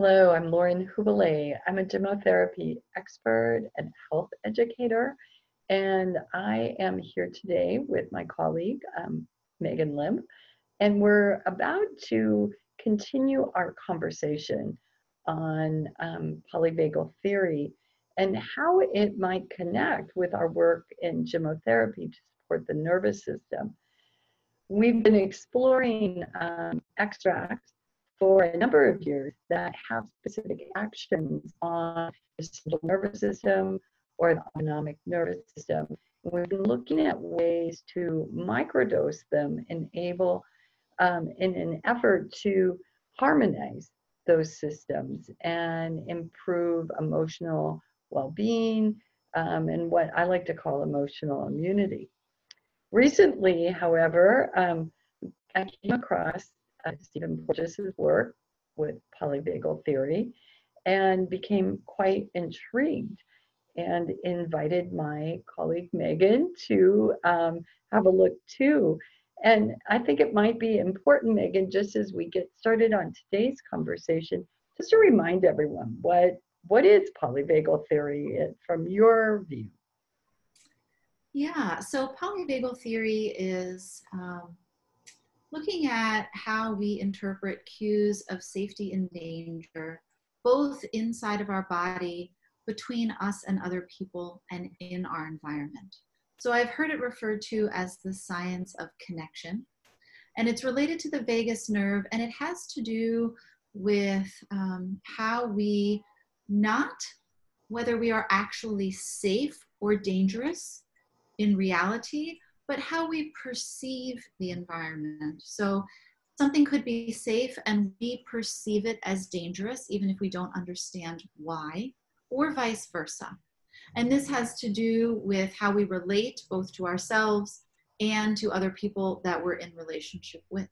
Hello, I'm Lauren Hubele. I'm a gemmotherapy expert and health educator, and I am here today with my colleague, um, Megan Lim, and we're about to continue our conversation on um, polyvagal theory and how it might connect with our work in gemmotherapy to support the nervous system. We've been exploring um, extracts for a number of years that have specific actions on the central nervous system or the autonomic nervous system. We've been looking at ways to microdose them, enable um, in an effort to harmonize those systems and improve emotional well-being um, and what I like to call emotional immunity. Recently, however, um, I came across uh, Stephen Porges's work with polyvagal theory and became quite intrigued and invited my colleague Megan to um, have a look too. And I think it might be important, Megan, just as we get started on today's conversation, just to remind everyone what what is polyvagal theory from your view? Yeah, so polyvagal theory is um, looking at how we interpret cues of safety and danger, both inside of our body, between us and other people, and in our environment. So I've heard it referred to as the science of connection. And it's related to the vagus nerve, and it has to do with um, how we not whether we are actually safe or dangerous in reality, but how we perceive the environment. So something could be safe and we perceive it as dangerous, even if we don't understand why, or vice versa. And this has to do with how we relate both to ourselves and to other people that we're in relationship with.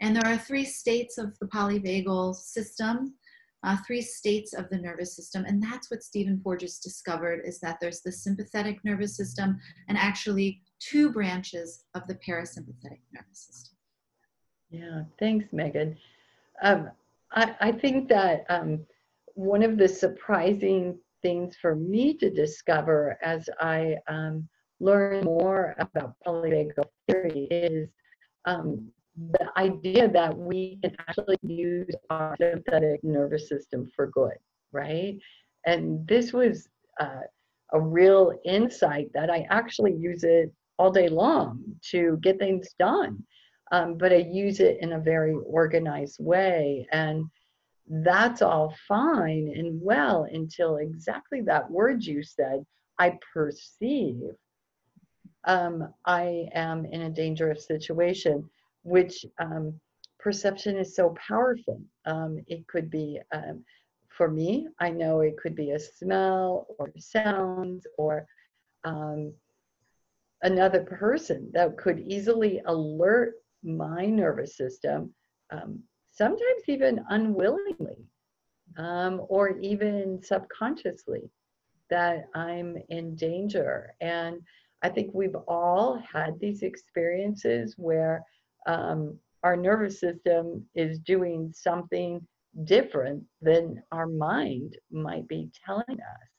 And there are three states of the polyvagal system, uh, three states of the nervous system. And that's what Stephen Porges discovered is that there's the sympathetic nervous system and actually two branches of the parasympathetic nervous system. Yeah, thanks, Megan. Um, I, I, think that um, one of the surprising things for me to discover as I um, learn more about polyvagal theory is um, the idea that we can actually use our sympathetic nervous system for good, right? And this was uh, a real insight that I actually use it all day long to get things done. Um, but I use it in a very organized way. And that's all fine and well until exactly that word you said, I perceive um, I am in a dangerous situation, which um, perception is so powerful. Um, it could be, um, for me, I know it could be a smell or sounds or um, another person that could easily alert my nervous system, um, sometimes even unwillingly um, or even subconsciously, that I'm in danger. And I think we've all had these experiences where um, our nervous system is doing something different than our mind might be telling us.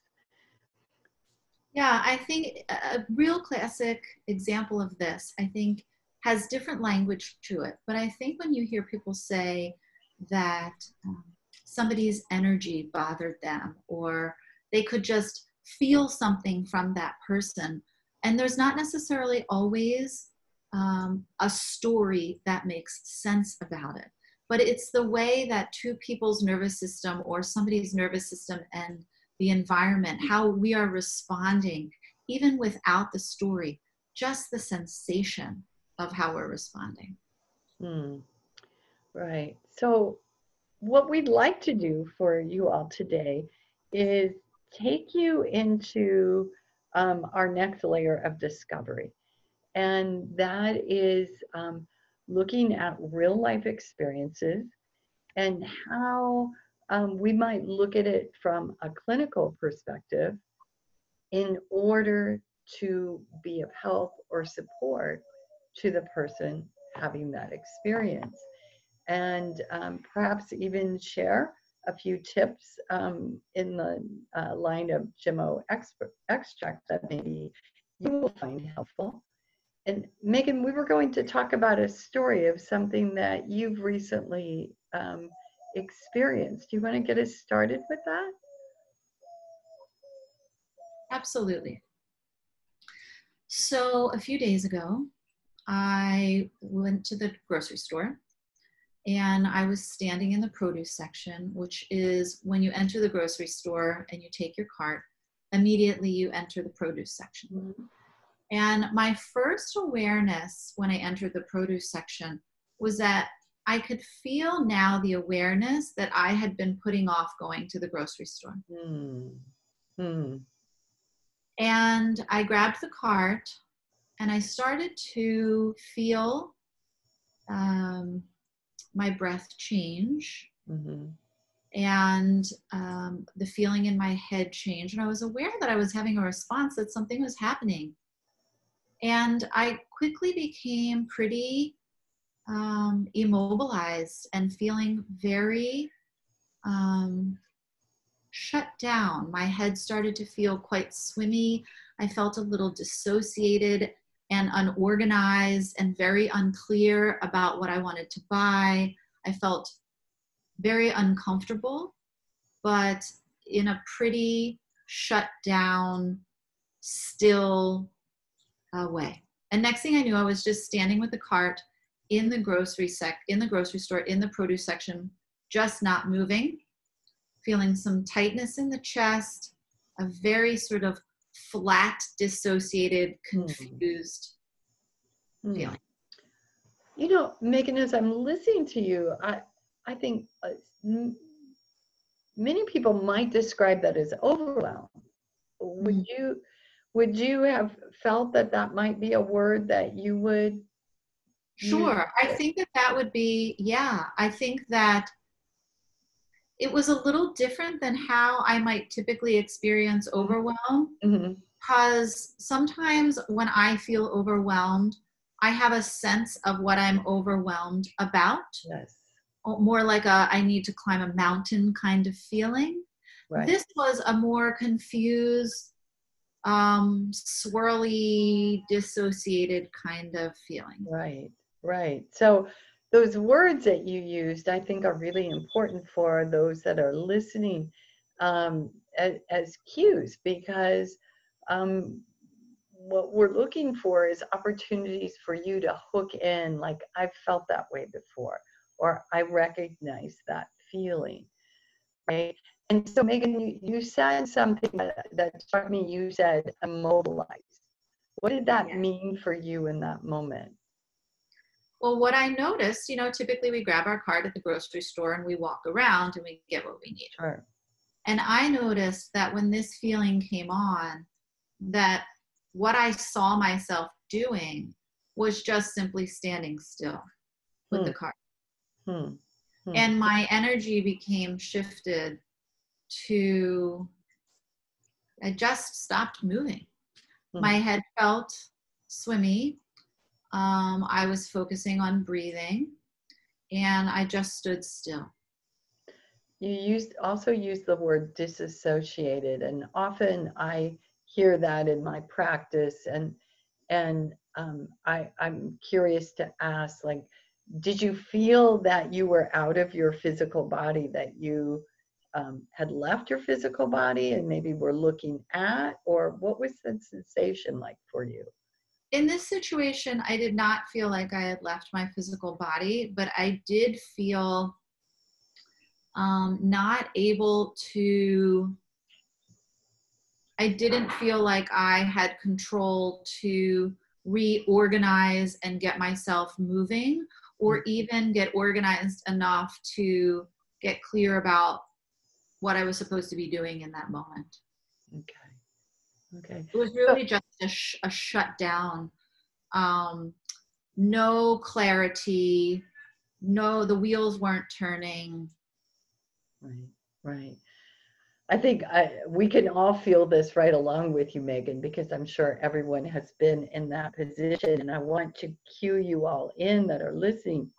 Yeah, I think a real classic example of this, I think, has different language to it. But I think when you hear people say that um, somebody's energy bothered them or they could just feel something from that person, and there's not necessarily always um, a story that makes sense about it, but it's the way that two people's nervous system or somebody's nervous system and the environment, how we are responding, even without the story, just the sensation of how we're responding. Hmm. Right. So, what we'd like to do for you all today is take you into um, our next layer of discovery. And that is um, looking at real life experiences and how um, we might look at it from a clinical perspective in order to be of help or support to the person having that experience. And um, perhaps even share a few tips um, in the uh, line of gemmo extract that maybe you will find helpful. And Megan, we were going to talk about a story of something that you've recently um, experienced. Do you want to get us started with that? Absolutely. So a few days ago, I went to the grocery store and I was standing in the produce section, which is when you enter the grocery store and you take your cart, immediately you enter the produce section. Mm-hmm. And my first awareness when I entered the produce section was that I could feel now the awareness that I had been putting off going to the grocery store. Mm. Mm. And I grabbed the cart and I started to feel um, my breath change. Mm-hmm. And um, the feeling in my head changed. And I was aware that I was having a response, that something was happening. And I quickly became pretty um, immobilized and feeling very um, shut down. My head started to feel quite swimmy. I felt a little dissociated and unorganized and very unclear about what I wanted to buy. I felt very uncomfortable, but in a pretty shut down, still uh, way. And next thing I knew, I was just standing with the cart in the grocery sec in the grocery store in the produce section, just not moving, feeling some tightness in the chest, a very sort of flat, dissociated, hmm. confused mm. feeling. You know, Megan, as I'm listening to you, I I think uh, m- many people might describe that as overwhelm. Would mm. you would you have felt that that might be a word that you would? Sure, I think that that would be yeah. I think that it was a little different than how I might typically experience mm-hmm. overwhelm. Mm-hmm. Because sometimes when I feel overwhelmed, I have a sense of what I'm overwhelmed about. Yes. More like a I need to climb a mountain kind of feeling. Right. This was a more confused, um, swirly, dissociated kind of feeling. Right, right. So those words that you used, I think, are really important for those that are listening um, as, as, cues because um, what we're looking for is opportunities for you to hook in, like, I've felt that way before, or I recognize that feeling, right? And so, Megan, you, you said something that, that struck me. You said immobilized. What did that yeah. mean for you in that moment? Well, what I noticed, you know, typically we grab our card at the grocery store and we walk around and we get what we need. Sure. And I noticed that when this feeling came on, that what I saw myself doing was just simply standing still with hmm. the card. Hmm. Hmm. And my energy became shifted to, I just stopped moving. Hmm. My head felt swimmy um, I was focusing on breathing and I just stood still. You used also use the word disassociated, and often I hear that in my practice, and and um, I, I'm curious to ask, like, did you feel that you were out of your physical body, that you um, had left your physical body and maybe were looking at, or what was the sensation like for you? In this situation, I did not feel like I had left my physical body, but I did feel um, not able to, I didn't feel like I had control to reorganize and get myself moving or mm-hmm. even get organized enough to get clear about what I was supposed to be doing in that moment. Okay. Okay. It was really just a, sh- a shutdown. Um, no clarity. No, the wheels weren't turning. Right, right. I think I, we can all feel this right along with you, Megan, because I'm sure everyone has been in that position. And I want to cue you all in that are listening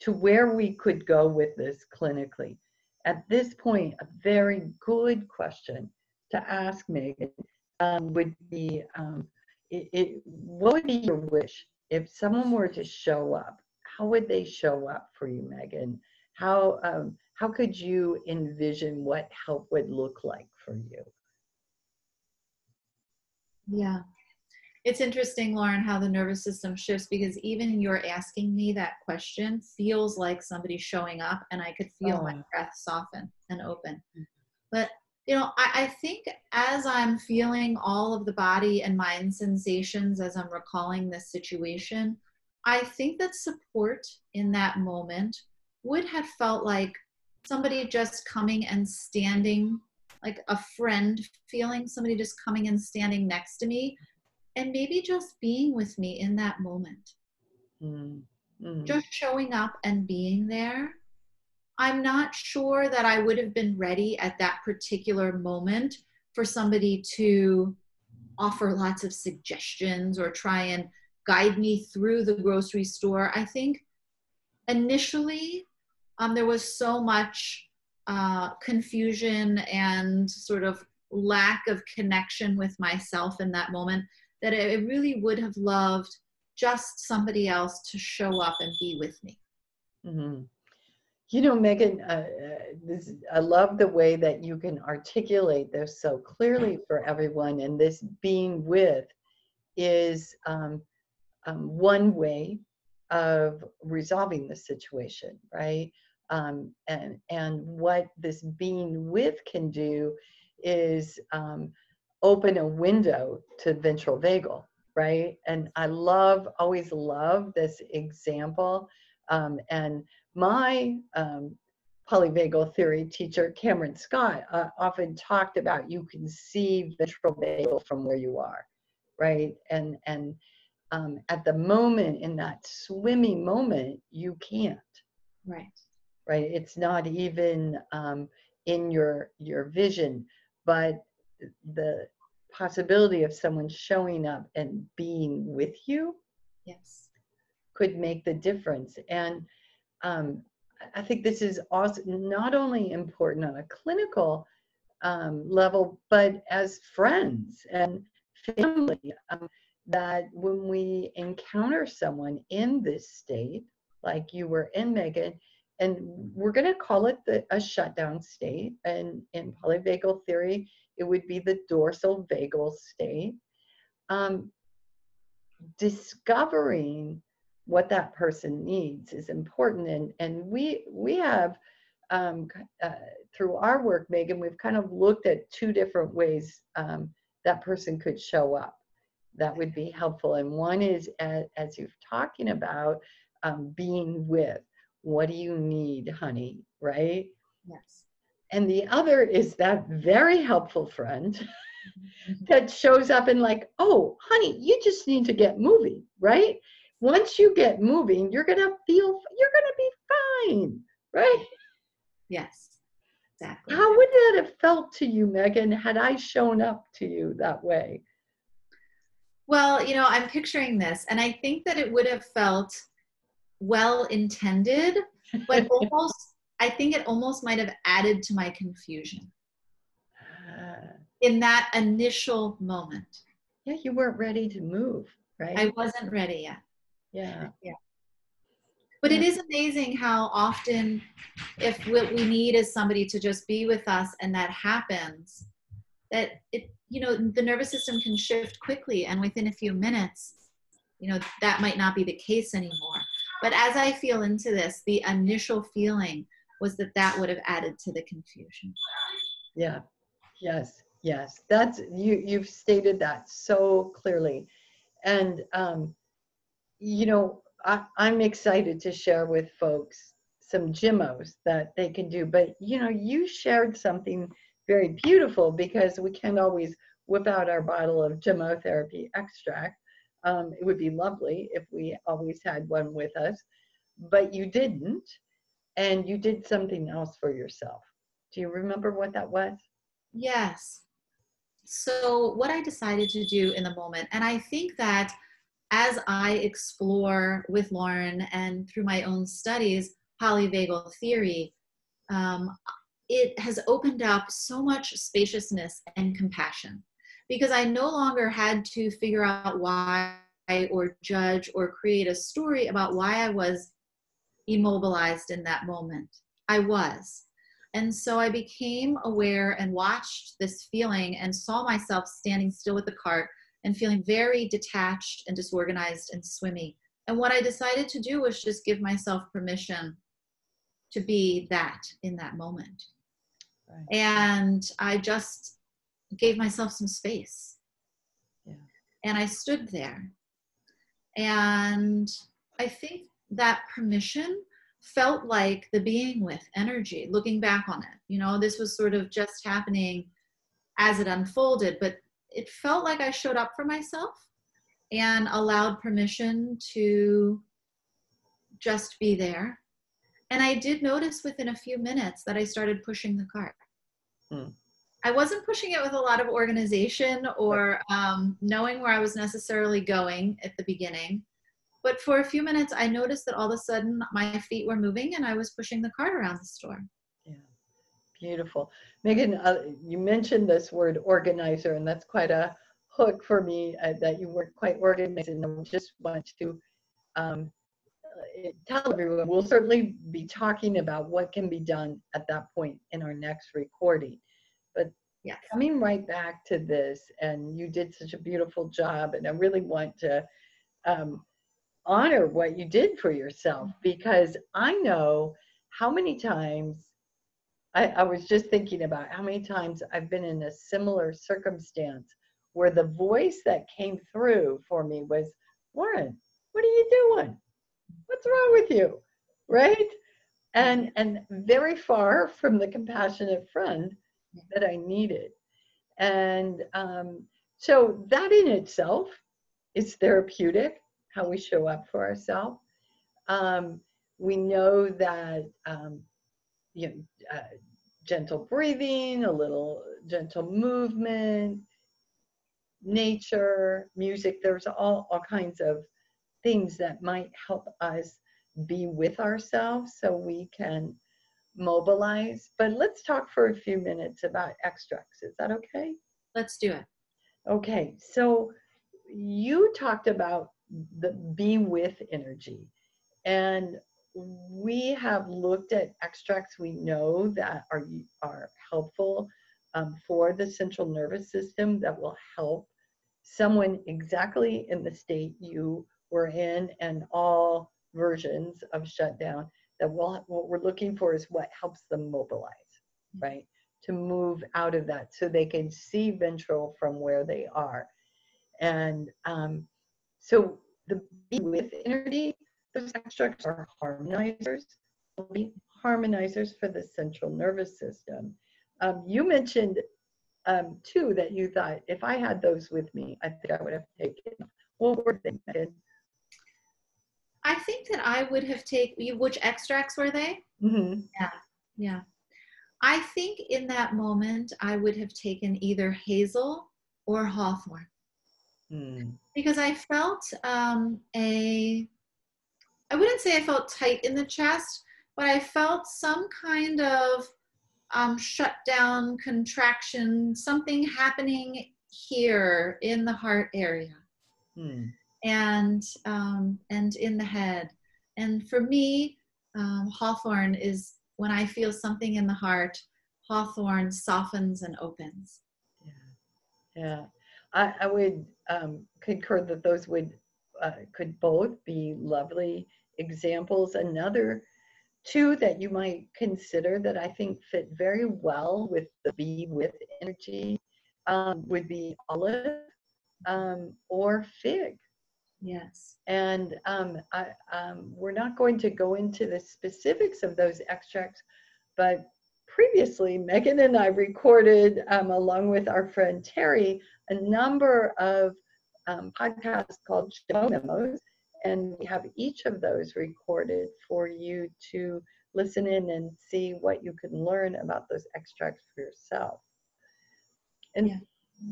to where we could go with this clinically. at this point, a very good question to ask Megan um, would be, um, it, it, what would be your wish if someone were to show up? How would they show up for you, Megan? How um, how could you envision what help would look like for you? Yeah. It's interesting, Lauren, how the nervous system shifts because even you're asking me that question feels like somebody showing up and I could feel oh. my breath soften and open. Mm. But, you know, I, I think as I'm feeling all of the body and mind sensations as I'm recalling this situation, I think that support in that moment would have felt like somebody just coming and standing like a friend feeling somebody just coming and standing next to me and maybe just being with me in that moment. Mm, mm. just showing up and being there i'm not sure that i would have been ready at that particular moment for somebody to offer lots of suggestions or try and guide me through the grocery store i think initially um, there was so much uh, confusion and sort of lack of connection with myself in that moment that I really would have loved just somebody else to show up and be with me. Mm-hmm. You know, Megan, uh, uh, this, I love the way that you can articulate this so clearly for everyone. And this being with is um, um, one way of resolving the situation, right? Um, and and what this being with can do is um, open a window to ventral vagal, right? And I love, always love this example. Um, and my um, polyvagal theory teacher, Cameron Scott, uh, often talked about you can see ventral vagal from where you are, right? And and um, at the moment, in that swimming moment, you can't. Right right? It's not even um, in your your vision, but the possibility of someone showing up and being with you, yes, could make the difference. And um, I think this is also not only important on a clinical um, level, but as friends and family. Um, that when we encounter someone in this state, like you were in, Megan, and we're going to call it the, a shutdown state. And in polyvagal theory, it would be the dorsal vagal state. Um, discovering what that person needs is important, and and we we have um, uh, through our work, Megan, we've kind of looked at two different ways um, that person could show up. That would be helpful, and one is as, as you're talking about um, being with what do you need, honey? Right? Yes. And the other is that very helpful friend mm-hmm. that shows up and, like, oh, honey, you just need to get moving, right? Once you get moving, you're going to feel, you're going to be fine, right? Yes, exactly. How would that have felt to you, Megan, had I shown up to you that way? Well, you know, I'm picturing this, and I think that it would have felt well intended, but almost, I think it almost might have added to my confusion in that initial moment. Yeah, you weren't ready to move, right? I wasn't ready yet. Yeah. Yeah. But it is amazing how often, if what we need is somebody to just be with us and that happens, that it, you know, the nervous system can shift quickly and within a few minutes, you know, that might not be the case anymore. But as I feel into this, the initial feeling was that that would have added to the confusion. Yeah. Yes. Yes. That's you. You've stated that so clearly, and um, you know, I, I'm excited to share with folks some gemmos that they can do. But you know, you shared something very beautiful because we can't always whip out our bottle of gemmotherapy extract. Um, it would be lovely if we always had one with us, but you didn't, and you did something else for yourself. Do you remember what that was? Yes. So, what I decided to do in the moment, and I think that as I explore with Lauren and through my own studies polyvagal theory, um, it has opened up so much spaciousness and compassion because I no longer had to figure out why or judge or create a story about why I was immobilized in that moment. I was. And so I became aware and watched this feeling and saw myself standing still with the cart and feeling very detached and disorganized and swimmy. And what I decided to do was just give myself permission to be that in that moment. Right. And I just gave myself some space. Yeah. And I stood there. And I think that permission felt like the being with energy, looking back on it. You know, this was sort of just happening as it unfolded, but it felt like I showed up for myself and allowed permission to just be there. And I did notice within a few minutes that I started pushing the cart. Hmm. I wasn't pushing it with a lot of organization or um, knowing where I was necessarily going at the beginning. But for a few minutes, I noticed that all of a sudden my feet were moving and I was pushing the cart around the store. Beautiful. Megan, uh, you mentioned this word organizer, and that's quite a hook for me uh, that you were quite organized. And I just want to um, uh, tell everyone we'll certainly be talking about what can be done at that point in our next recording. But yeah, coming right back to this, and you did such a beautiful job, and I really want to um, honor what you did for yourself because I know how many times I, I, was just thinking about how many times I've been in a similar circumstance where the voice that came through for me was, Lauren, what are you doing? What's wrong with you? Right? And and very far from the compassionate friend that I needed. And um, so that in itself is therapeutic how we show up for ourselves. Um, we know that um, you know, uh, gentle breathing, a little gentle movement, nature, music, there's all, all kinds of things that might help us be with ourselves so we can mobilize. But let's talk for a few minutes about extracts. Is that okay? Let's do it. Okay, so you talked about the be with energy. And we have looked at extracts we know that are, are helpful um, for the central nervous system that will help someone exactly in the state you were in and all versions of shutdown that will what we're looking for is what helps them mobilize right? To move out of that so they can see ventral from where they are. And um, so the with energy, those extracts are harmonizers, harmonizers for the central nervous system. Um, you mentioned um, too that you thought if I had those with me, I think I would have taken. What were they? I think that I would have taken. Which extracts were they? Mm-hmm. Yeah, yeah. I think in that moment I would have taken either hazel or hawthorn. Mm. Because I felt um, a, I wouldn't say I felt tight in the chest, but I felt some kind of um, shutdown, contraction, something happening here in the heart area. Mm. And um, and in the head, and for me, um, Hawthorn is when I feel something in the heart. Hawthorn softens and opens. Yeah, yeah. I, I would um, concur that those would uh, could both be lovely examples. Another two that you might consider that I think fit very well with the be with energy um, would be olive um, or fig. Yes. And um, I, um, we're not going to go into the specifics of those extracts, but previously, Megan and I recorded, um, along with our friend Terry, a number of um, podcasts called Show Memos, and we have each of those recorded for you to listen in and see what you can learn about those extracts for yourself. And yeah.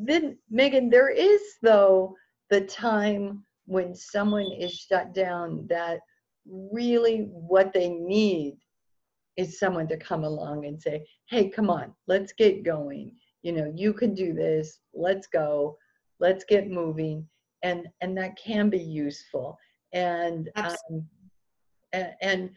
then, Megan, there is, though, the time when someone is shut down that really what they need is someone to come along and say, hey, come on, let's get going. You know, you can do this. Let's go. Let's get moving. And, and that can be useful. And, um, and,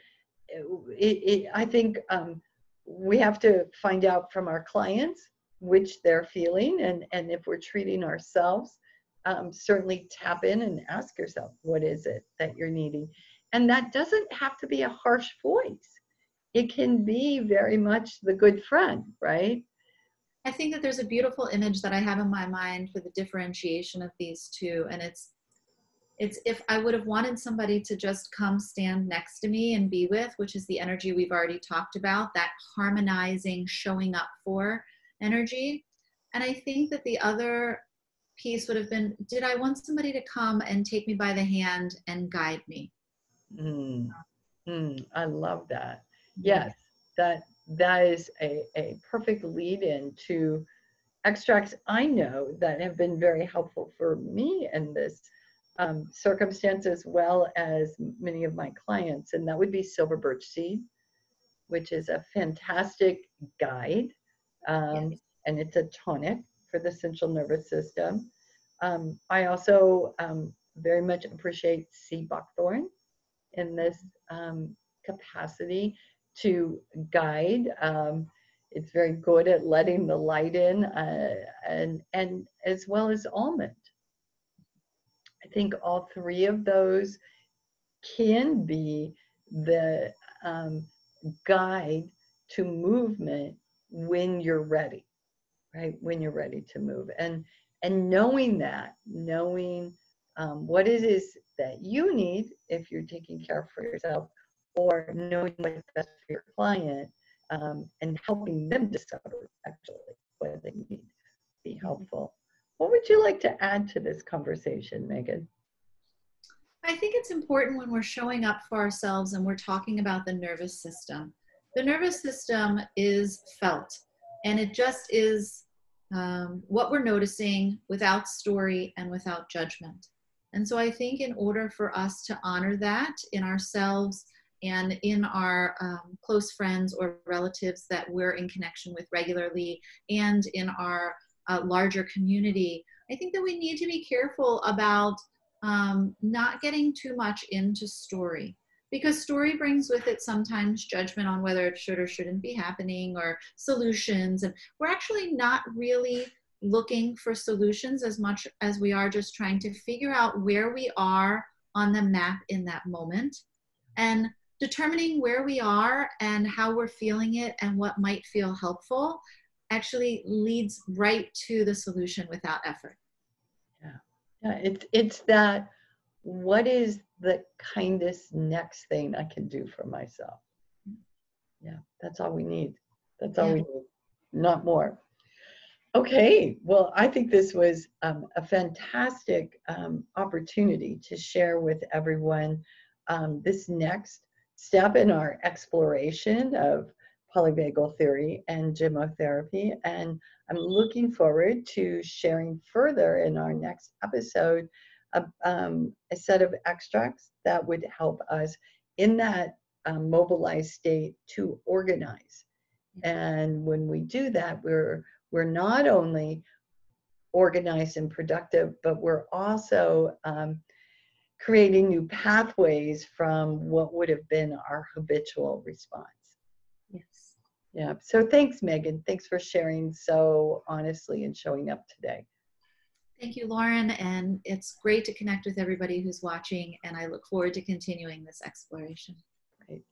it, it, I think um, we have to find out from our clients which they're feeling. And, and if we're treating ourselves, um, certainly tap in and ask yourself, what is it that you're needing? And that doesn't have to be a harsh voice. It can be very much the good friend, right? I think that there's a beautiful image that I have in my mind for the differentiation of these two. And it's it's if I would have wanted somebody to just come stand next to me and be with, which is the energy we've already talked about, that harmonizing, showing up for energy. And I think that the other piece would have been did I want somebody to come and take me by the hand and guide me? Mm, mm, I love that. Yes, that that is a, a perfect lead in to extracts I know that have been very helpful for me in this um, circumstance as well as many of my clients, and that would be silver birch seed, which is a fantastic guide, um, yes. and it's a tonic for the central nervous system. Um, I also um, very much appreciate sea buckthorn in this um, capacity to guide. Um, it's very good at letting the light in, uh, and and as well as almond. I think all three of those can be the um, guide to movement when you're ready, right? When you're ready to move, and and knowing that, knowing um, what it is that you need if you're taking care for yourself, or knowing what's best for your client um, and helping them discover actually what they need be mm-hmm. helpful. What would you like to add to this conversation, Megan? I think it's important when we're showing up for ourselves and we're talking about the nervous system. The nervous system is felt, and it just is um, what we're noticing without story and without judgment. And so I think in order for us to honor that in ourselves and in our um, close friends or relatives that we're in connection with regularly and in our larger community, I think that we need to be careful about um, not getting too much into story. Because story brings with it sometimes judgment on whether it should or shouldn't be happening or solutions. And we're actually not really looking for solutions as much as we are just trying to figure out where we are on the map in that moment and determining where we are and how we're feeling it and what might feel helpful actually leads right to the solution without effort. Yeah. Yeah, it's it's that what is the kindest next thing I can do for myself? Yeah, that's all we need. That's all yeah. we need, not more. Okay, well, I think this was um, a fantastic um, opportunity to share with everyone um, this next step in our exploration of polyvagal theory and gemmotherapy. And I'm looking forward to sharing further in our next episode a, um, a set of extracts that would help us in that um, mobilized state to organize. And when we do that, we're we're not only organized and productive, but we're also um, creating new pathways from what would have been our habitual response. Yeah. So thanks, Megan. Thanks for sharing so honestly and showing up today. Thank you, Lauren. And it's great to connect with everybody who's watching. And I look forward to continuing this exploration. Great.